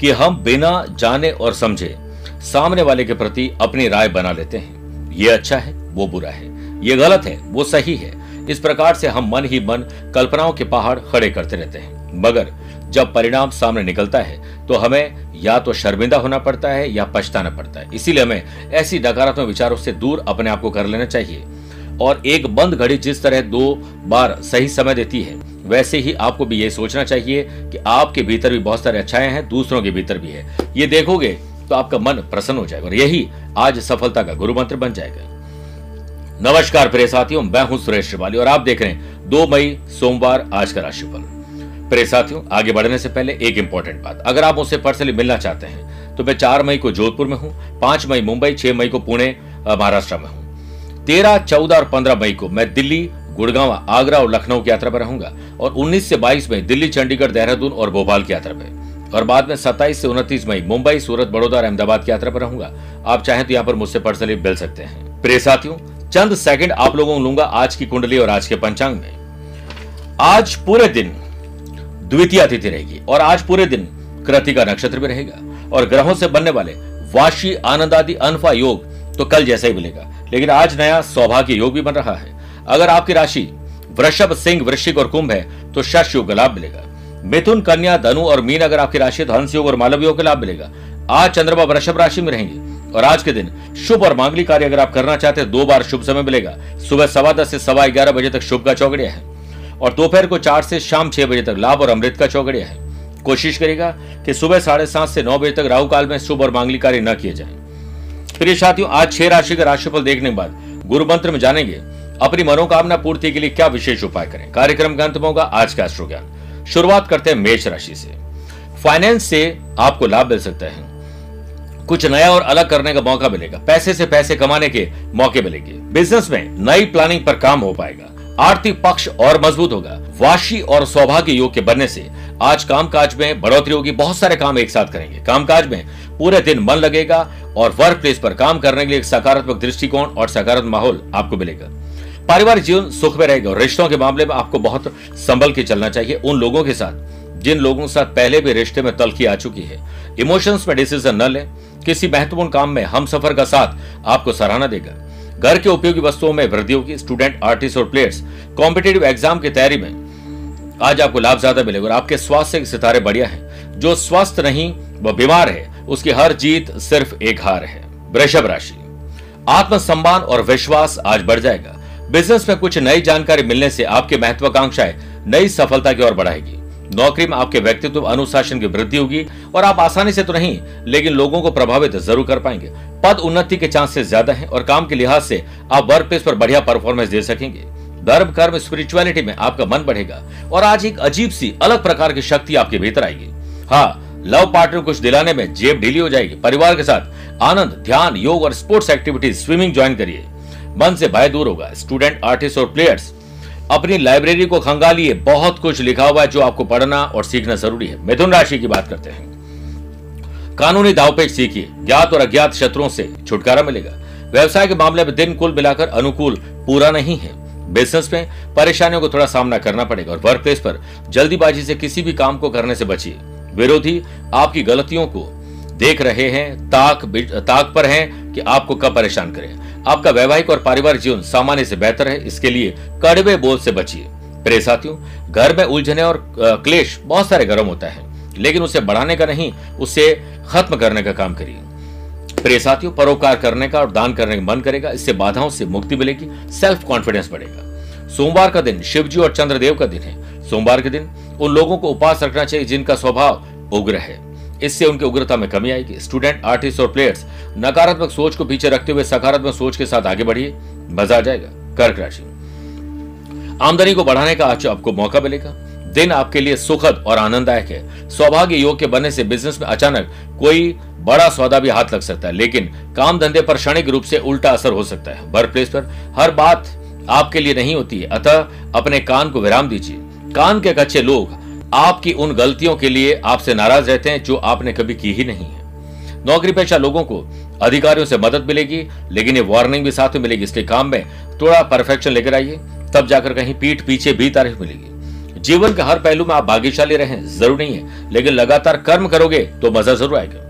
कि हम बिना जाने और समझे सामने वाले के प्रति अपनी राय बना लेते हैं। ये अच्छा है, वो बुरा है। ये गलत है, वो सही है। इस प्रकार से हम मन ही मन कल्पनाओं के पहाड़ खड़े करते रहते हैं। मगर जब परिणाम सामने निकलता है तो हमें या तो शर्मिंदा होना पड़ता है या पछताना पड़ता है। इसीलिए हमें ऐसी नकारात्मक विचारों से दूर अपने आप को कर लेना चाहिए। और एक बंद घड़ी जिस तरह दो बार सही समय देती है वैसे ही आपको भी ये सोचना चाहिए कि आपके भीतर भी बहुत सारे अच्छाएँ हैं, दूसरों के भीतर भी है। ये देखोगे तो आपका मन प्रसन्न हो जाएगा और यही आज सफलता का गुरु मंत्र बन जाएगा। नमस्कार प्रिय साथियों, मैं हूँ सुरेश श्रिवाली और आप देख रहे हैं दो मई, सोमवार, आज का राशिफल। प्रिय साथियों, आगे बढ़ने से पहले एक इंपॉर्टेंट बात। अगर आप मुझसे पर्सनली मिलना चाहते हैं तो मैं चार मई को जोधपुर में हूँ, पाँच मई मुंबई, छह मई को पुणे महाराष्ट्र में हूँ। तेरह, चौदह और पंद्रह मई को मैं दिल्ली गुड़गांव, आगरा और लखनऊ की यात्रा पर रहूँगा और 19 से 22 मई दिल्ली, चंडीगढ़, देहरादून और भोपाल की यात्रा पर और बाद में 27 से 29 मई मुंबई, सूरत, बड़ौदा और अहमदाबाद की यात्रा पर रहूँगा। आप चाहें तो यहाँ पर मुझसे पर्सनली मिल सकते हैं। प्रिय साथियों, चंद सेकंड आप लोगों को लूँगा आज की कुंडली और आज के पंचांग में। आज पूरे दिन द्वितीय तिथि रहेगी और आज पूरे दिन कृतिका नक्षत्र भी रहेगा और ग्रहों से बनने वाले वाशी आनंद आदि अनफा योग तो कल जैसा ही मिलेगा। लेकिन आज नया सौभाग्य योग भी बन रहा है। अगर आपकी राशि वृषभ, सिंह, वृश्चिक और कुंभ है तो शश योग लाभ मिलेगा। मिथुन, कन्या, धनु और मीन अगर आपकी राशि तो हंस योग और मालव योग का लाभ मिलेगा। आज चंद्रमा वृषभ राशि में रहेंगे और आज के दिन शुभ और मांगलिक कार्य अगर आप करना चाहते हैं, दो बार शुभ समय मिलेगा। सुबह सवा दस से सवा ग्यारह बजे तक शुभ का चौकड़िया है और दोपहर को चार से शाम छह बजे तक लाभ और अमृत का चौकड़िया है। कोशिश करेगा कि सुबह साढ़े सात से नौ बजे तक राहु काल में शुभ और मांगलिक कार्य न किए जाए। प्रिय साथियों, आज छह राशि का राशिफल देखने के बाद गुरु मंत्र में जानेंगे अपनी मनोकामना पूर्ति के लिए क्या विशेष उपाय करें? कार्यक्रम का अंत में होगा आज का अश्रु ज्ञान शुरुआत करते हैं मेष राशि से। फाइनेंस से आपको लाभ मिल सकता है। कुछ नया और अलग करने का मौका मिलेगा। पैसे से पैसे कमाने के मौके मिलेंगे। बिज़नेस में नई प्लानिंग पर काम हो पाएगा। आर्थिक पक्ष और मज़बूत होगा। वाशी और सौभाग्य योग के बनने से आज कामकाज में बढ़ोतरी होगी। बहुत सारे काम एक साथ करेंगे। कामकाज में पूरे दिन मन लगेगा और वर्क प्लेस पर काम करने के लिए एक सकारात्मक दृष्टिकोण और सकारात्मक माहौल आपको मिलेगा। पारिवारिक जीवन सुख में रहेगा रिश्तों के मामले में आपको बहुत संभल के चलना चाहिए उन लोगों के साथ, जिन लोगों के साथ पहले भी रिश्ते में तलखी आ चुकी है। इमोशंस में डिसीज़न न लें। किसी महत्वपूर्ण काम में हम सफ़र का साथ आपको सराहना देगा। घर के उपयोगी वस्तुओं में वृद्धि होगी स्टूडेंट आर्टिस्ट और प्लेयर्स कॉम्पिटेटिव एग्ज़ाम की तैयारी में आज आपको लाभ ज़्यादा मिलेगा और आपके स्वास्थ्य के सितारे बढ़िया हैं। जो स्वस्थ नहीं, वह बीमार है। उसकी हर जीत सिर्फ़ एक हार है। वृषभ राशि। आत्मसम्मान और विश्वास आज बढ़ जाएगा। बिज़नेस में कुछ नई जानकारी मिलने से आपकी महत्वाकांक्षाएँ नई सफलता की ओर बढ़ाएगी। नौकरी में आपके व्यक्तित्व अनुशासन की वृद्धि होगी और आप आसानी से तो नहीं, लेकिन लोगों को प्रभावित ज़रूर कर पाएँगे। पद उन्नति के चांसेस ज़्यादा हैं और काम के लिहाज से आप वर्क प्लेस पर बढ़िया परफॉर्मेंस दे सकेंगे। धर्म, कर्म स्पिरिचुअलिटी में आपका मन बढ़ेगा और आज एक अजीब सी अलग प्रकार की शक्ति आपके भीतर आएगी। हाँ लव पार्टनर कुछ दिलाने में जेब ढीली हो जाएगी। परिवार के साथ आनंद, ध्यान, योग और स्पोर्ट्स एक्टिविटीज़, स्विमिंग ज्वाइन करिए। मन से भय दूर होगा। स्टूडेंट आर्टिस्ट और प्लेयर्स अपनी लाइब्रेरी को खंगालिए। बहुत कुछ लिखा हुआ है जो आपको पढ़ना और सीखना ज़रूरी है। मिथुन राशि की बात करते हैं। कानूनी दावपेच सीखिए। ज्ञात और अज्ञात शत्रुओं से छुटकारा मिलेगा। व्यवसाय के मामले में दिन कुल मिलाकर अनुकूल पूरा नहीं है। बिज़नेस में परेशानियों को थोड़ा सामना करना पड़ेगा और वर्क प्लेस पर जल्दीबाजी से किसी भी काम को करने से बचिए। विरोधी आपकी गलतियों को देख रहे हैं, ताक ताक पर हैं कि आपको कब परेशान करें। आपका वैवाहिक और पारिवारिक जीवन सामान्य से बेहतर है, इसके लिए कड़वे बोझ से बचिए। प्रिय साथियों, घर में उलझने और क्लेश बहुत सारे गर्म होता है, लेकिन उसे बढ़ाने का नहीं, उसे खत्म करने का काम करिए। प्रिय साथियों, परोपकार करने का और दान करने का मन करेगा, इससे बाधाओं से मुक्ति मिलेगी सेल्फ कॉन्फिडेंस बढ़ेगा। सोमवार का दिन शिवजी और चंद्रदेव का दिन है। सोमवार के दिन उन लोगों को उपास रखना चाहिए जिनका स्वभाव उग्र है। इससे उनकी उग्रता में कमी आएगी। स्टूडेंट आर्टिस्ट और प्लेयर्स नकारात्मक सोच को पीछे रखते हुए सकारात्मक सोच के साथ आगे बढ़िए। मज़ा आ जाएगा। कर्क राशि। आमदनी को बढ़ाने का आज आपको मौका मिलेगा। दिन आपके लिए सुखद और आनंददायक है। सौभाग्य योग के बनने से बिज़नेस में अचानक कोई बड़ा सौदा भी हाथ लग सकता है, लेकिन काम धंधे पर क्षणिक रूप से उल्टा असर हो सकता है। वर्क प्लेस पर हर बात आपके लिए नहीं होती है। अतः अपने कान को विराम दीजिए। कान के कच्चे लोग आपकी उन गलतियों के लिए आपसे नाराज़ रहते हैं जो आपने कभी की ही नहीं है। नौकरी पेशा लोगों को अधिकारियों से मदद मिलेगी, लेकिन ये वार्निंग भी साथ में मिलेगी। इसलिए काम में थोड़ा परफेक्शन लेकर आइए, तब जाकर कहीं पीठ पीछे भी तारीफ़ मिलेगी। जीवन के हर पहलू में आप भाग्यशाली रहें, ज़रूर नहीं है, लेकिन लगातार कर्म करोगे तो मज़ा ज़रूर आएगा।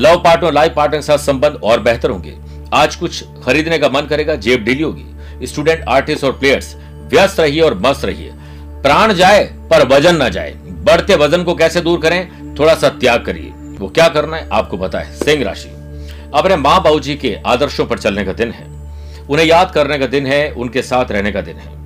लव पार्टनर लाइफ पार्टनर के साथ संबंध और बेहतर होंगे। आज कुछ खरीदने का मन करेगा, जेब ढीली होगी। स्टूडेंट, आर्टिस्ट और प्लेयर्स, व्यस्त रहिए और मस्त रहिए। प्राण जाए पर वज़न ना जाए। बढ़ते वज़न को कैसे दूर करें? थोड़ा सा त्याग करिए। वो क्या करना है, आपको पता है। सिंह राशि। अपने माँ बाबू जी के आदर्शों पर चलने का दिन है। उन्हें याद करने का दिन है, उनके साथ रहने का दिन है।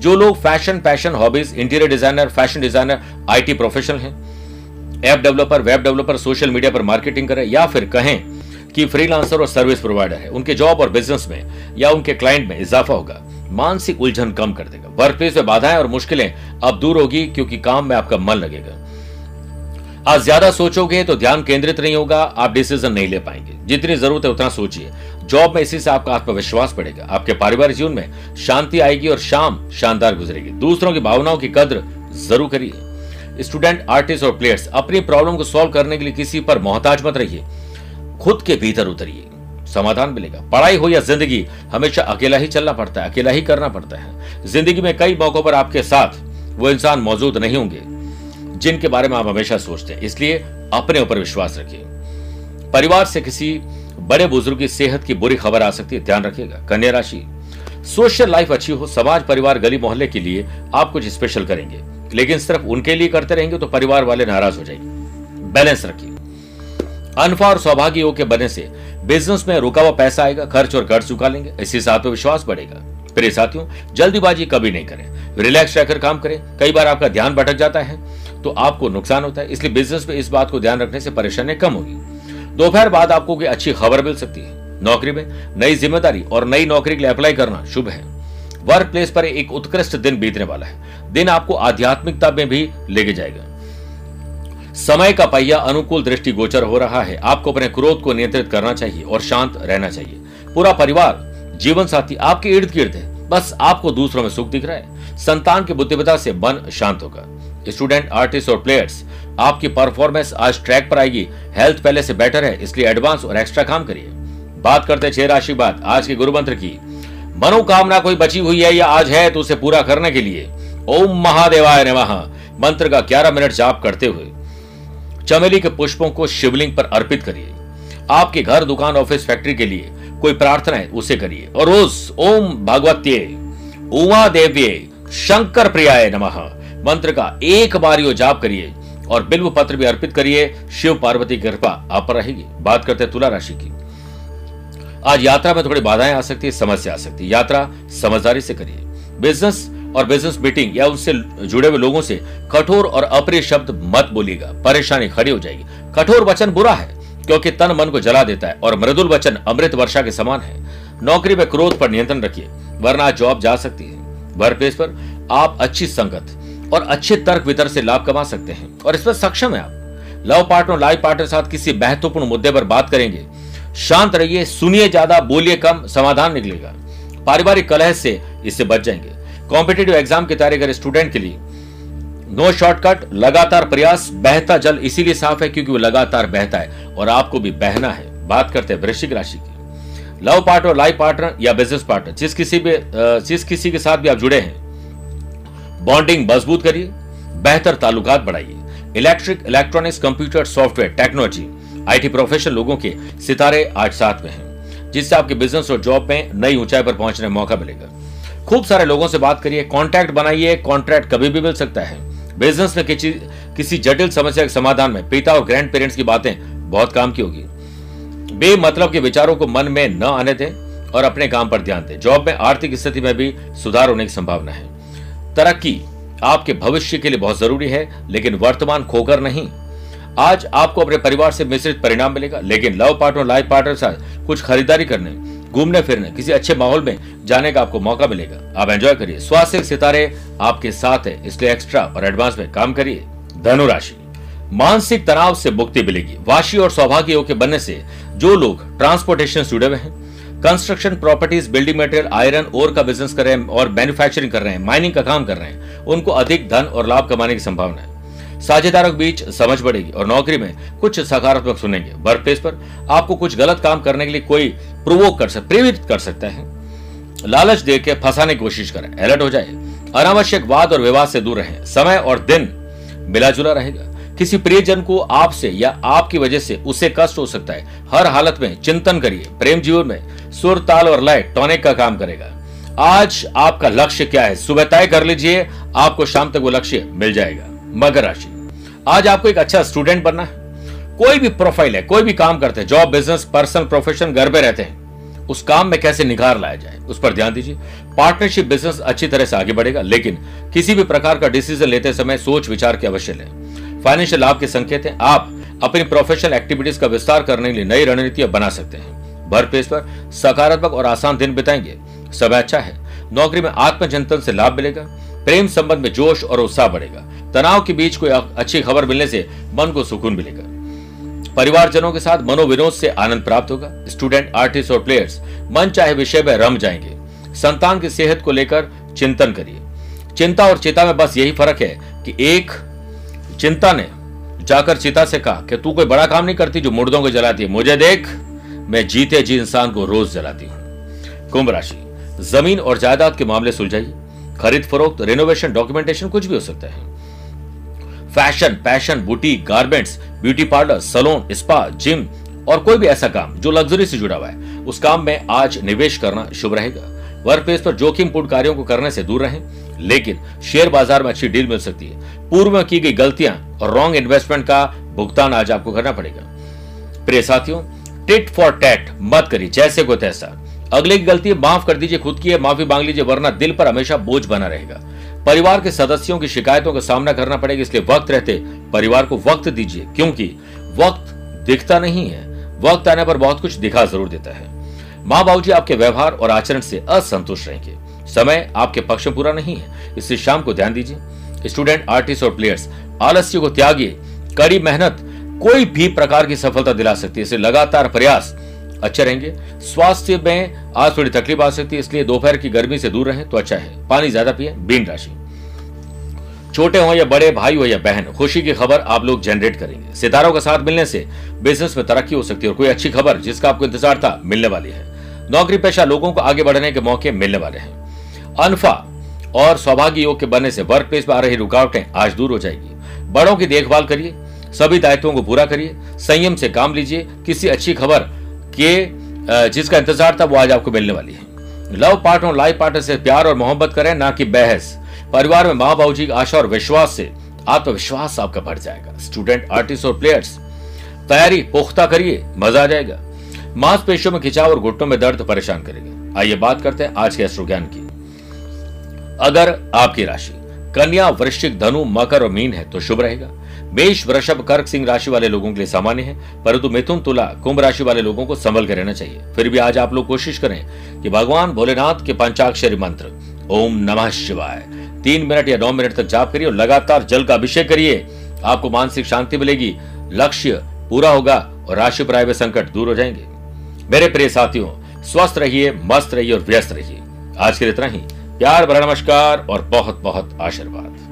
जो लोग fashion, passion, hobbies, interior designer, fashion designer, IT professional हैं, app developer, web developer, social media पर मार्केटिंग करें, या फिर कहें कि फ्रीलांसर और सर्विस प्रोवाइडर है। उनके जॉब और बिज़नेस में या उनके क्लाइंट में इजाफा होगा। मानसिक उलझन कम कर देगा। वर्क प्लेस में बाधाएँ और मुश्किलें अब दूर होगी क्योंकि काम में आपका मन लगेगा। आज ज़्यादा सोचोगे तो ध्यान केंद्रित नहीं होगा, आप डिसीज़न नहीं ले पाएँगे। जितनी ज़रूरत है उतना सोचिए। जॉब में इसी से आपका आत्मविश्वास बढ़ेगा। आपके पारिवारिक जीवन में शांति आएगी और शाम शानदार गुजरेगी। दूसरों की भावनाओं की कद्र ज़रूर करिए। स्टूडेंट, आर्टिस्ट और प्लेयर्स, अपनी प्रॉब्लम को सॉल्व करने के लिए किसी पर मोहताज मत रहिए। खुद के भीतर उतरिए। समाधान मिलेगा। पढ़ाई हो या ज़िंदगी, हमेशा अकेला ही चलना पड़ता है, अकेला ही करना पड़ता है। ज़िंदगी में कई मौकों पर आपके साथ वो इंसान मौजूद नहीं होंगे, जिनके बारे में आप हमेशा सोचते हैं। इसलिए अपने ऊपर विश्वास रखिए। परिवार से किसी बड़े बुज़ुर्ग की सेहत की बुरी खबर आ सकती है, ध्यान रखिएगा। कन्या राशि। सोशल लाइफ अच्छी हो, समाज, परिवार, गली मोहल्ले के लिए आप कुछ स्पेशल करेंगे। लेकिन सिर्फ़ उनके लिए करते रहेंगे तो परिवार वाले नाराज़ हो जाएँगे। बैलेंस रखिए। अनफा और सौभाग्य योग के बनने से बिज़नेस में रुका हुआ पैसा आएगा, खर्च और कर्ज चुका लेंगे। इसी से आत्मविश्वास बढ़ेगा। प्रिय साथियों, जल्दीबाजी कभी नहीं करें। रिलैक्स रहकर काम करें। कई बार आपका ध्यान भटक जाता है तो आपको नुकसान होता है। इसलिए बिज़नेस में इस बात को ध्यान रखने से परेशानी कम होगी। दोपहर बाद आपको कोई अच्छी खबर मिल सकती है। नौकरी में नई ज़िम्मेदारी और नई नौकरी के लिए अप्लाई करना शुभ है। वर्क प्लेस पर एक उत्कृष्ट दिन बीतने वाला है। दिन आपको आध्यात्मिकता में भी लेके जाएगा। समय का पहिया अनुकूल दृष्टि गोचर हो रहा है। आपको अपने क्रोध को नियंत्रित करना चाहिए और शांत रहना चाहिए। पूरा परिवार, जीवन साथी आपके इर्द गिर्द है। बस आपको दूसरों में सुख दिख रहा है। संतान की बुद्धिमता से मन शांत होगा। स्टूडेंट, आर्टिस्ट और प्लेयर्स, आपकी परफॉर्मेंस आज ट्रैक पर आएगी। हेल्थ पहले से बेटर है, इसलिए एडवांस और एक्स्ट्रा काम करिए। बात करते छह राशि बात। आज के गुरु मंत्र की, मनोकामना कोई बची हुई है या आज है तो उसे पूरा करने के लिए। ओम महादेवाय नमः। मंत्र का 11 मिनट जाप करते हुए। चमेली के पुष्पों को शिवलिंग पर अर्पित करिए। आपके घर, दुकान, ऑफ़िस, फैक्ट्री के लिए कोई प्रार्थना है उसे करिए। और रोज ओम भगवत्ये, उमा देव्ये, शंकर प्रियाय नमः। मंत्र का एक बार यो जाप करिए और बिल्व पत्र भी अर्पित करिए। शिव पार्वती की कृपा आप पर रहेगी। बात करते हैं तुला राशि की। आज यात्रा में थोड़ी बाधाएँ आ सकती है, समस्या आ सकती है। यात्रा समझदारी से करिए। बिज़नेस और बिज़नेस मीटिंग या उससे जुड़े हुए लोगों से कठोर और अप्रिय शब्द मत बोलिएगा। परेशानी खड़ी हो जाएगी। कठोर वचन बुरा है, क्योंकि तन मन को जला देता है और मृदुल वचन अमृत वर्षा के समान है। नौकरी में क्रोध पर नियंत्रण रखिए, वरना जॉब जा सकती है। वर्क पर आप अच्छी संगत और अच्छे तर्क वितर्क से लाभ कमा सकते हैं। और इस पर सक्षम है आप। लव पार्टनर लाइफ पार्टनर साथ किसी महत्वपूर्ण मुद्दे पर बात करेंगे। शांत रहिए, सुनिए ज़्यादा, बोलिए कम, समाधान निकलेगा। पारिवारिक कलह से इससे बच जाएँगे। कॉम्पिटेटिव एग्ज़ाम की तैयारी कर स्टूडेंट के लिए। नो शॉर्टकट, लगातार प्रयास, बहता जल इसीलिए साफ़ है क्योंकि वो लगातार बहता है और आपको भी बहना है। बात करते हैं वृश्चिक राशि की। लव पार्टनर, लाइफ पार्टनर या बिज़नेस पार्टनर, जिस किसी भी जिस किसी के साथ भी आप जुड़े हैं, बॉन्डिंग मज़बूत करिए, बेहतर ताल्लुकात बढ़ाइए। Electric, electronics, computer, software, technology, IT professional लोगों के सितारे आज साथ में हैं, जिससे आपके बिज़नेस और जॉब में नई ऊंचाई पर पहुँचने का मौका मिलेगा। खूब सारे लोगों से बात करिए कॉन्ट्रैक्ट बनाइए कॉन्ट्रैक्ट कभी भी मिल सकता है। बिज़नेस में किसी किसी जटिल समस्या के समाधान में पिता और ग्रैंड पेरेंट्स की बातें बहुत काम की होगी। बेमतलब के विचारों को मन में न आने दें और अपने काम पर ध्यान दें। जॉब में आर्थिक स्थिति में भी सुधार होने की संभावना है। तरक्की आपके भविष्य के लिए बहुत ज़रूरी है, लेकिन वर्तमान खोकर नहीं। आज आपको अपने परिवार से मिश्रित परिणाम मिलेगा, लेकिन लव पार्टनर लाइफ पार्टनर साथ कुछ खरीदारी करने घूमने फिरने, किसी अच्छे माहौल में जाने का आपको मौका मिलेगा। आप एंजॉय करिए। स्वास्थ्य सितारे आपके साथ है, इसलिए एक्स्ट्रा और एडवांस में काम करिए। धनुराशि मानसिक तनाव से मुक्ति मिलेगी। वाशी और सौभाग्य योग के बनने से जो लोग ट्रांसपोर्टेशन से जुड़े हुए हैं construction properties building material iron और का बिज़नेस कर रहे हैं और मैन्युफैक्चरिंग कर रहे हैं माइनिंग का काम कर रहे हैं, उनको अधिक धन और लाभ कमाने की संभावना है। साझेदारों के बीच समझ बढ़ेगी और नौकरी में कुछ सकारात्मक सुनेंगे। वर्क प्लेस पर आपको कुछ गलत काम करने के लिए कोई प्रोवोक कर सकता प्रेरित कर सकता है। लालच दे के फंसाने की कोशिश करें। अलर्ट हो जाए अनावश्यक वाद और विवाद से दूर रहें। समय और दिन मिला जुला रहेगा। किसी प्रियजन को आपसे या आपकी वजह से उसे कष्ट हो सकता है। हर हालत में चिंतन करिए। प्रेम जीवन में सुर, ताल और लय टॉनिक का काम करेगा। आज आपका लक्ष्य क्या है? सुबह तय कर लीजिए। आपको शाम तक वो लक्ष्य मिल जाएगा। मकर राशि आज आपको एक अच्छा स्टूडेंट बनना है। कोई भी प्रोफ़ाइल है, कोई भी काम करते हैं जॉब बिज़नेस पर्सनल प्रोफेशन घर पे रहते हैं, उस काम में कैसे निखार लाया जाए, उस पर ध्यान दीजिए। पार्टनरशिप बिज़नेस अच्छी तरह से आगे बढ़ेगा, लेकिन किसी भी प्रकार का डिसीज़न लेते समय सोच, विचार के अवश्य लें। फाइनेंशियल लाभ के संकेत हैं। आप अपनी प्रोफेशनल एक्टिविटीज़ का विस्तार करने के लिए नई रणनीतियाँ बना सकते हैं। वर्क प्लेस पर सकारात्मक और आसान दिन बिताएँगे। समय अच्छा है। नौकरी में आत्मचिंतन से लाभ मिलेगा। प्रेम संबंध में जोश और उत्साह बढ़ेगा। तनाव के बीच कोई अच्छी खबर मिलने से मन को सुकून मिलेगा। परिवारजनों के साथ मनोविनोद से आनंद प्राप्त होगा। स्टूडेंट, आर्टिस्ट और प्लेयर्स, मन चाहे विषय में रम जाएँगे। संतान की सेहत को लेकर चिंतन करिए। चिंता और चिता में बस यही फ़र्क है कि एक चिंता ने जाकर चिता से कहा कि तू कोई बड़ा काम नहीं करती जो मुर्दों को जलाती है। मुझे देख, मैं जीते जी इंसान को रोज जलाती हूँ। कुंभ राशि। ज़मीन और जायदाद के मामले सुलझाइए। खरीद फरोख्त रेनोवेशन डॉक्यूमेंटेशन कुछ भी हो सकता है। Fashion, passion, boutique, garments, beauty parlour, salon, spa, gym और कोई भी ऐसा काम जो लग्जरी से जुड़ा हुआ है। उस काम में आज निवेश करना शुभ रहेगा। वर्क प्लेस पर जोखिम पूर्ण कार्यों को करने से दूर रहें, लेकिन शेयर बाज़ार में अच्छी डील मिल सकती है। पूर्व में की गई गलतियाँ और रॉन्ग इन्वेस्टमेंट का भुगतान आज आपको करना पड़ेगा। प्रिय साथियों, टिट फॉर टैट मत करिए, जैसे को तैसा। अगले की गलती माफ़ कर दीजिए, खुद की माफ़ी मांग लीजिए, वरना दिल पर हमेशा बोझ बना रहेगा। परिवार के सदस्यों की शिकायतों का सामना करना पड़ेगा, इसलिए वक्त रहते, परिवार को वक्त दीजिए, क्योंकि वक्त दिखता नहीं है। वक्त आने पर बहुत कुछ दिखा ज़रूर देता है। माँ बाबू जी आपके व्यवहार और आचरण से असंतुष्ट रहेंगे। समय आपके पक्ष में पूरा नहीं है इसलिए शाम को ध्यान दीजिए। स्टूडेंट, आर्टिस्ट और प्लेयर्स, आलस्य को त्यागिए। कड़ी मेहनत कोई भी प्रकार की सफलता दिला सकती है, इसे लगातार प्रयास अच्छे रहेंगे। स्वास्थ्य में आज थोड़ी तकलीफ़ आ सकती है, इसलिए दोपहर की गर्मी से दूर रहें तो अच्छा है। पानी ज़्यादा पिए, बीन राशि। छोटे हो या बड़े, भाई हो या बहन, खुशी की खबर आप लोग जनरेट करेंगे। सितारों का साथ मिलने से बिज़नेस में तरक्की हो सकती है और कोई अच्छी खबर जिसका आपको इंतज़ार था, मिलने वाली है। नौकरी पेशा लोगों को आगे बढ़ने के मौके मिलने वाले हैं। अनफा और सौभाग्य योग के बनने से वर्क प्लेस में आ रही रुकावटें आज दूर हो जाएगी। बड़ों की देखभाल करिए, सभी दायित्वों को पूरा करिए, संयम से काम लीजिए, किसी अच्छी खबर के जिसका इंतज़ार था वो आज आपको मिलने वाली है। लव पार्टनर लाइफ पार्टनर से प्यार और मोहब्बत करें, ना कि बहस। परिवार में माँ बाबू जी आशा और विश्वास से आत्मविश्वास आपका बढ़ जाएगा। स्टूडेंट आर्टिस्ट और प्लेयर्स तैयारी, पुख्ता करिए, मज़ा आ जाएगा। मांसपेशियों में खिंचाव और घुटनों में दर्द परेशान करेगा। आइए बात करते हैं आज के एस्ट्रो ज्ञान की। अगर आपकी राशि कन्या, वृश्चिक, धनु, मकर और मीन है तो शुभ रहेगा। मेष, वृषभ, कर्क, सिंह राशि वाले लोगों के लिए सामान्य है, परंतु मिथुन, तुला, कुंभ राशि वाले लोगों को संभल कर रहना चाहिए। फिर भी आज आप लोग कोशिश करें कि भगवान भोलेनाथ के पंचाक्षरी मंत्र, ओम नमः शिवाय, तीन मिनट या नौ मिनट तक जाप करिए और लगातार जल का अभिषेक करिए। आपको मानसिक शांति मिलेगी, लक्ष्य पूरा होगा और राशि पर आए संकट दूर हो जाएँगे। मेरे प्रिय साथियों, स्वस्थ रहिए, मस्त रहिए और व्यस्त रहिए। आज के लिए इतना ही। प्यार, भरा नमस्कार और बहुत बहुत आशीर्वाद।